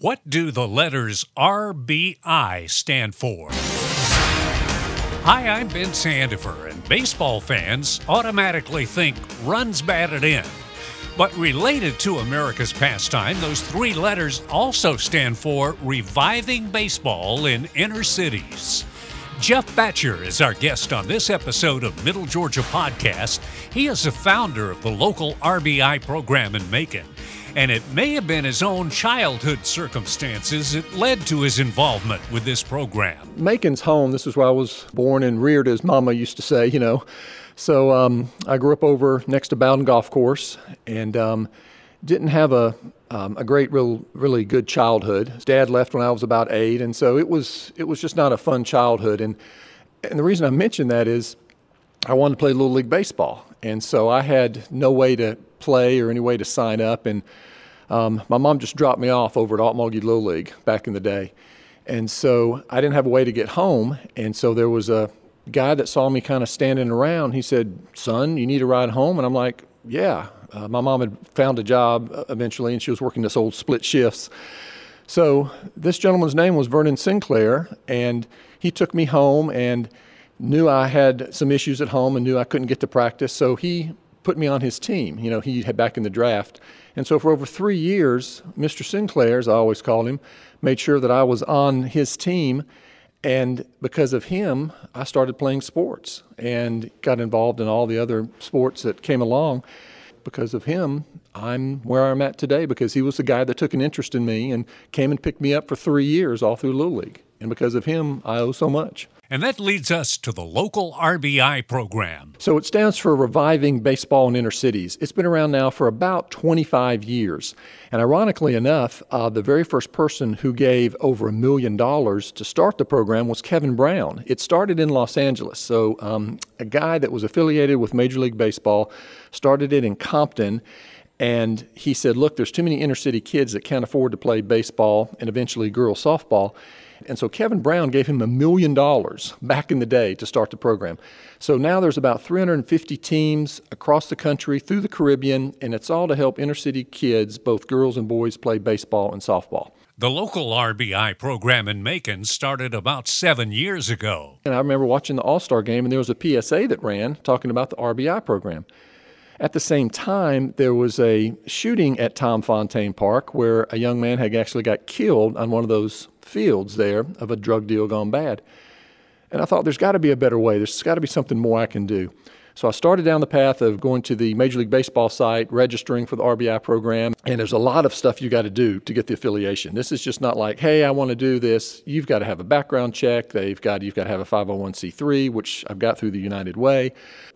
What do the letters RBI stand for? Hi, I'm Ben Sandifer, and baseball fans automatically think runs batted in. But related to America's pastime, those three letters also stand for reviving baseball in inner cities. Jeff Battcher is our guest on this episode of Middle Georgia Podcast. He is the founder of the local RBI program in Macon and it may have been his own childhood circumstances that led to his involvement with this program. Macon's home. This is where I was born and reared, as Mama used to say, you know. So um, I grew up over next to Bowden Golf Course and um, didn't have a, um, a great, real, really good childhood. Dad left when I was about eight, and so it was, it was just not a fun childhood. And, and the reason I mention that is I wanted to play Little League Baseball. And so I had no way to play or any way to sign up. And um, my mom just dropped me off over at Ocmulgee Little League back in the day. And so I didn't have a way to get home. And so there was a guy that saw me kind of standing around. He said, Son, you need a ride home? And I'm like, Yeah. Uh, my mom had found a job uh, eventually, and she was working this old split shifts. So this gentleman's name was Vernon Sinclair, and he took me home and knew I had some issues at home and knew I couldn't get to practice. So he put me on his team. You know, he had back in the draft. And so for over three years, Mr. Sinclair, as I always called him, made sure that I was on his team. And because of him, I started playing sports and got involved in all the other sports that came along. Because of him, I'm where I'm at today because he was the guy that took an interest in me and came and picked me up for three years all through Little League. And because of him, I owe so much. And that leads us to the local RBI program. So it stands for Reviving Baseball in Inner Cities. It's been around now for about 25 years. And ironically enough, uh, the very first person who gave over a million dollars to start the program was Kevin Brown. It started in Los Angeles. So um, a guy that was affiliated with Major League Baseball started it in Compton. And he said, Look, there's too many inner city kids that can't afford to play baseball and eventually girls softball. And so Kevin Brown gave him a million dollars back in the day to start the program. So now there's about 350 teams across the country through the Caribbean, and it's all to help inner city kids, both girls and boys, play baseball and softball. The local RBI program in Macon started about seven years ago. And I remember watching the All Star game, and there was a PSA that ran talking about the RBI program. At the same time, there was a shooting at Tom Fontaine Park where a young man had actually got killed on one of those fields there of a drug deal gone bad. And I thought there's got to be a better way. There's got to be something more I can do. So I started down the path of going to the Major League Baseball site, registering for the RBI program, and there's a lot of stuff you got to do to get the affiliation. This is just not like, hey, I want to do this. You've got to have a background check. They've got you've got to have a 501c3, which I've got through the United Way.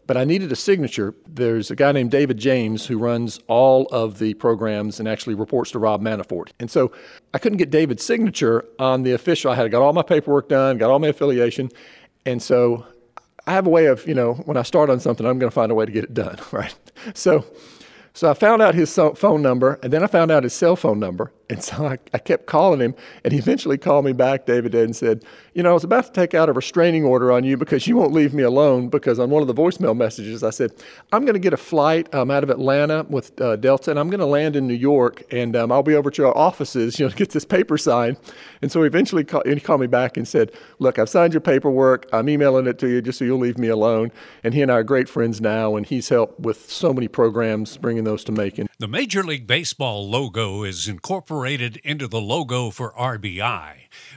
But I needed a signature. There's a guy named David James who runs all of the programs and actually reports to Rob Manfred. And so I couldn't get David's signature on the official. I had got all my paperwork done, got all my affiliation. And so I have a way of, you know, when I start on something, I'm going to find a way to get it done, right? So, so I found out his phone number, and then I found out his cell phone number, and so I, I, kept calling him, and he eventually called me back, David did, and said, You know, I was about to take out a restraining order on you because you won't leave me alone. Because on one of the voicemail messages, I said, I'm going to get a flight um, out of Atlanta with uh, Delta, and I'm going to land in New York, and um, I'll be over to your offices, you know, to get this paper signed. And so he eventually he called me back and said, Look, I've signed your paperwork. I'm emailing it to you just so you'll leave me alone. And he and I are great friends now, and he's helped with so many programs, bringing those to Macon. The Major League Baseball logo is incorporated incorporated into the logo for RBI.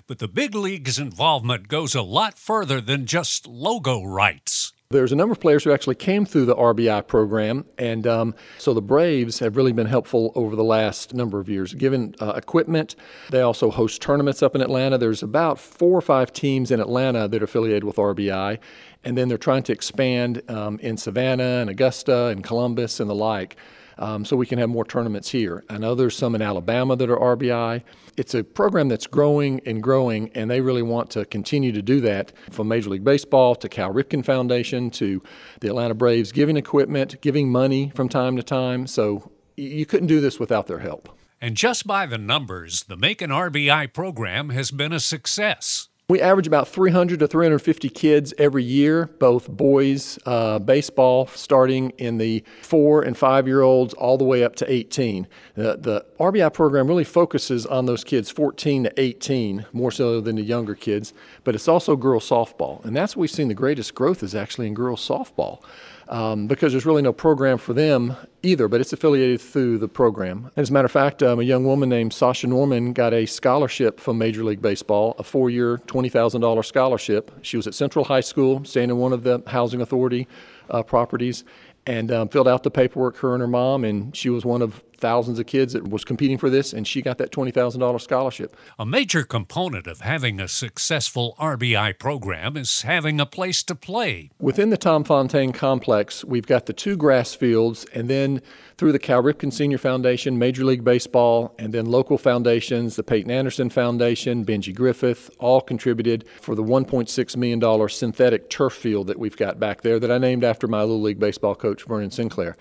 But the big league's involvement goes a lot further than just logo rights. There's a number of players who actually came through the RBI program, and um, so the Braves have really been helpful over the last number of years, given uh, equipment. They also host tournaments up in Atlanta. There's about four or five teams in Atlanta that are affiliated with RBI, and then they're trying to expand um, in Savannah and Augusta and Columbus and the like um, so we can have more tournaments here. I know there's some in Alabama that are RBI. It's a program that's growing and growing, and they really want to continue to do that from Major League Baseball to Cal Ripken Foundation to the Atlanta Braves, giving equipment, giving money from time to time. So you couldn't do this without their help. And just by the numbers, the Macon RBI program has been a success. We average about 300 to 350 kids every year, both boys uh, baseball, starting in the four and five year olds, all the way up to 18. The, the RBI program really focuses on those kids 14 to 18, more so than the younger kids, but it's also girls softball. And that's where we've seen the greatest growth is actually in girls softball um, because there's really no program for them either, but it's affiliated through the program. As a matter of fact, um, a young woman named Sasha Norman got a scholarship from Major League Baseball, a four year, $20,000 scholarship. She was at Central High School, staying in one of the Housing Authority uh, properties, and um, filled out the paperwork, her and her mom, and she was one of thousands of kids that was competing for this, and she got that $20,000 scholarship. A major component of having a successful RBI program is having a place to play. Within the Tom Fontaine complex, we've got the two grass fields, and then through the Cal Ripken Senior Foundation, Major League Baseball, and then local foundations, the Peyton Anderson Foundation, Benji Griffith, all contributed for the $1.6 million synthetic turf field that we've got back there that I named after my Little League Baseball coach, Vernon Sinclair.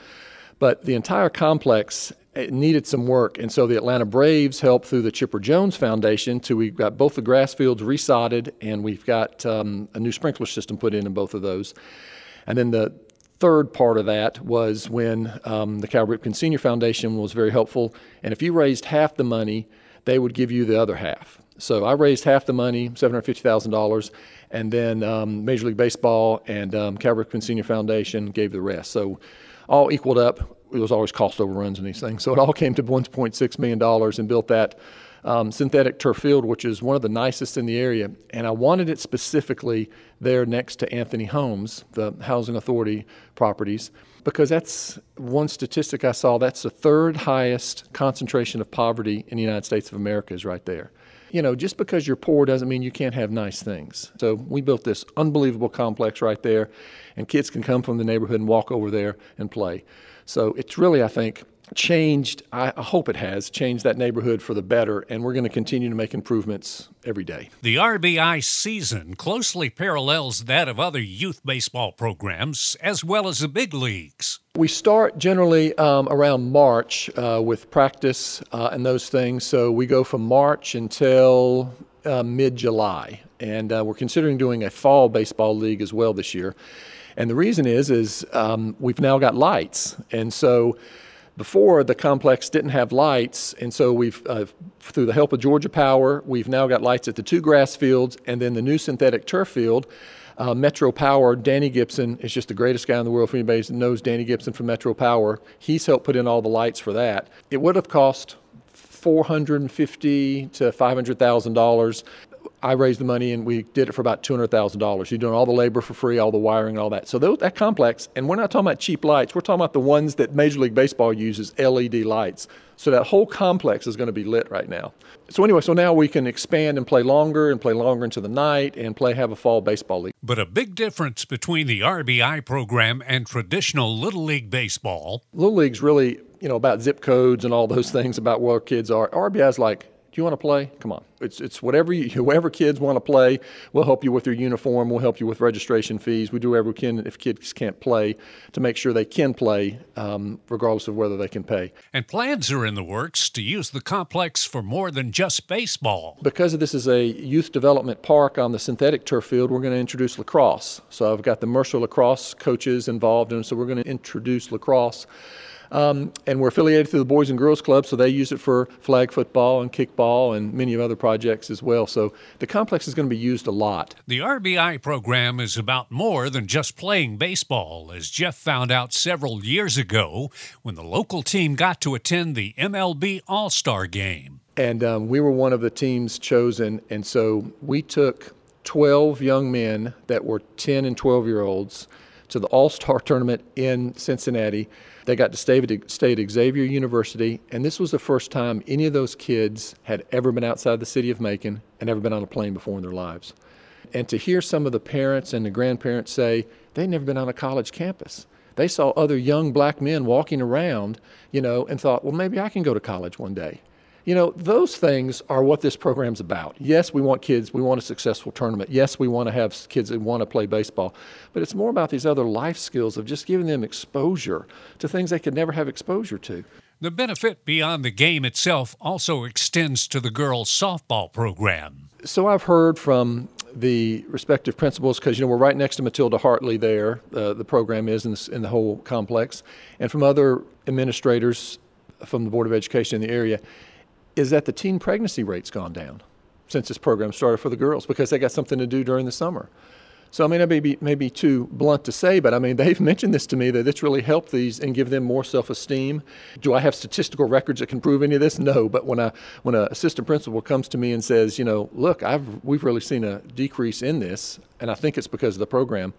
But the entire complex it needed some work. And so the Atlanta Braves helped through the Chipper Jones Foundation to we've got both the grass fields resodded and we've got um, a new sprinkler system put in in both of those. And then the third part of that was when um, the Cal Ripken Senior Foundation was very helpful. And if you raised half the money, they would give you the other half. So I raised half the money, $750,000, and then um, Major League Baseball and um, Cal Ripken Senior Foundation gave the rest. So all equaled up it was always cost overruns and these things. So it all came to $1.6 million and built that um, synthetic turf field, which is one of the nicest in the area. And I wanted it specifically there next to Anthony Homes, the Housing Authority properties, because that's one statistic I saw. That's the third highest concentration of poverty in the United States of America is right there. You know, just because you're poor doesn't mean you can't have nice things. So we built this unbelievable complex right there, and kids can come from the neighborhood and walk over there and play. So it's really, I think, changed, I hope it has, changed that neighborhood for the better, and we're going to continue to make improvements every day. The RBI season closely parallels that of other youth baseball programs as well as the big leagues. We start generally um, around March uh, with practice uh, and those things. So we go from March until uh, mid July, and uh, we're considering doing a fall baseball league as well this year. And the reason is, is um, we've now got lights, and so before the complex didn't have lights, and so we've uh, through the help of Georgia Power, we've now got lights at the two grass fields and then the new synthetic turf field. Uh, Metro Power, Danny Gibson is just the greatest guy in the world. For anybody knows Danny Gibson from Metro Power, he's helped put in all the lights for that. It would have cost 450 to 500 thousand dollars I raised the money and we did it for about $200,000. You're doing all the labor for free, all the wiring and all that. So those, that complex, and we're not talking about cheap lights, we're talking about the ones that Major League Baseball uses, LED lights. So that whole complex is going to be lit right now. So anyway, so now we can expand and play longer and play longer into the night and play have a fall baseball league. But a big difference between the RBI program and traditional Little League baseball. Little League's really, you know, about zip codes and all those things about where kids are. RBI's like you want to play? Come on. It's, it's whatever you, whoever kids want to play. We'll help you with your uniform. We'll help you with registration fees. We do whatever we can if kids can't play to make sure they can play, um, regardless of whether they can pay. And plans are in the works to use the complex for more than just baseball. Because this is a youth development park on the synthetic turf field, we're going to introduce lacrosse. So I've got the Mercer lacrosse coaches involved, and so we're going to introduce lacrosse. Um, and we're affiliated through the Boys and Girls Club, so they use it for flag football and kickball and many of other projects as well. So the complex is going to be used a lot. The RBI program is about more than just playing baseball, as Jeff found out several years ago when the local team got to attend the MLB All Star game. And um, we were one of the teams chosen, and so we took 12 young men that were 10 and 12 year olds to the All Star tournament in Cincinnati. They got to stay at, stay at Xavier University, and this was the first time any of those kids had ever been outside the city of Macon and ever been on a plane before in their lives. And to hear some of the parents and the grandparents say they'd never been on a college campus. They saw other young black men walking around, you know, and thought, well, maybe I can go to college one day. You know, those things are what this program's about. Yes, we want kids, we want a successful tournament. Yes, we want to have kids that want to play baseball. But it's more about these other life skills of just giving them exposure to things they could never have exposure to. The benefit beyond the game itself also extends to the girls' softball program. So I've heard from the respective principals because you know we're right next to Matilda Hartley there. Uh, the program is in, this, in the whole complex, and from other administrators from the Board of Education in the area, is that the teen pregnancy rate's gone down since this program started for the girls because they got something to do during the summer. So I mean, I may be maybe too blunt to say, but I mean, they've mentioned this to me that it's really helped these and give them more self-esteem. Do I have statistical records that can prove any of this? No. But when a when an assistant principal comes to me and says, you know, look, I've we've really seen a decrease in this, and I think it's because of the program.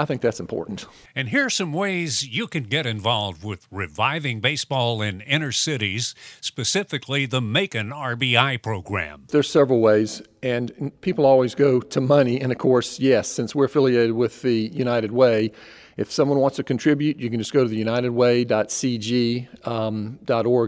I think that's important. And here are some ways you can get involved with reviving baseball in inner cities, specifically the Macon RBI program. There's several ways, and people always go to money. And of course, yes, since we're affiliated with the United Way, if someone wants to contribute, you can just go to the unitedway.cg.org, um,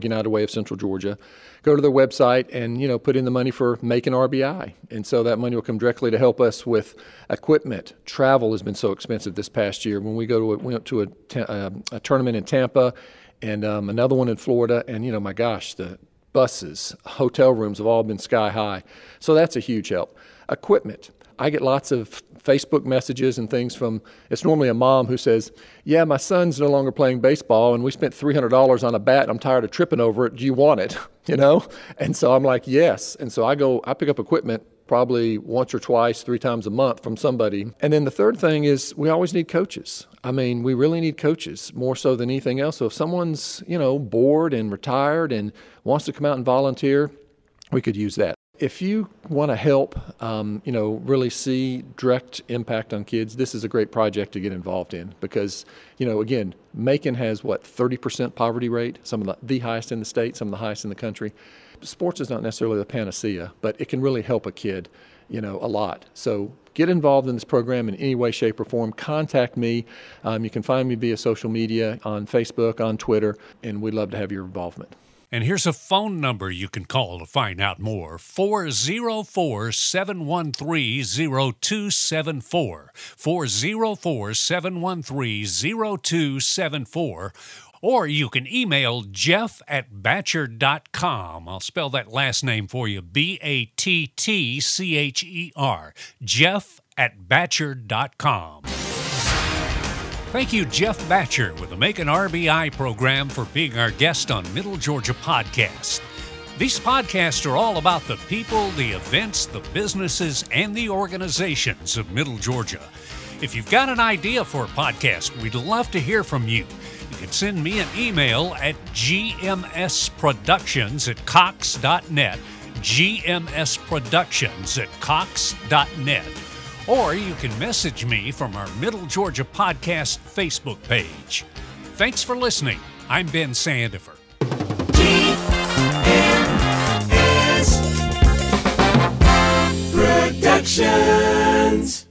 United Way of Central Georgia go to their website and you know put in the money for Macon RBI, and so that money will come directly to help us with equipment. Travel has been so expensive this past year. When we go to a, we went to a, uh, a tournament in Tampa, and um, another one in Florida, and you know my gosh, the buses, hotel rooms have all been sky high. So that's a huge help. Equipment. I get lots of Facebook messages and things from, it's normally a mom who says, Yeah, my son's no longer playing baseball and we spent $300 on a bat. I'm tired of tripping over it. Do you want it? You know? And so I'm like, Yes. And so I go, I pick up equipment probably once or twice, three times a month from somebody. And then the third thing is we always need coaches. I mean, we really need coaches more so than anything else. So if someone's, you know, bored and retired and wants to come out and volunteer, we could use that if you want to help, um, you know, really see direct impact on kids, this is a great project to get involved in because, you know, again, Macon has what 30% poverty rate, some of the, the highest in the state, some of the highest in the country. Sports is not necessarily the panacea, but it can really help a kid, you know, a lot. So get involved in this program in any way, shape, or form. Contact me. Um, you can find me via social media on Facebook, on Twitter, and we'd love to have your involvement. And here's a phone number you can call to find out more 404 713 0274. 404 713 0274. Or you can email jeff at battcher.com. I'll spell that last name for you B A T T C H E R. Jeff at battcher.com. Thank you, Jeff Battcher with the Macon RBI program for being our guest on Middle Georgia Podcast. These podcasts are all about the people, the events, the businesses, and the organizations of Middle Georgia. If you've got an idea for a podcast, we'd love to hear from you. You can send me an email at gmsproductions at cox.net, gmsproductions at cox.net or you can message me from our Middle Georgia Podcast Facebook page. Thanks for listening. I'm Ben Sandifer. Productions.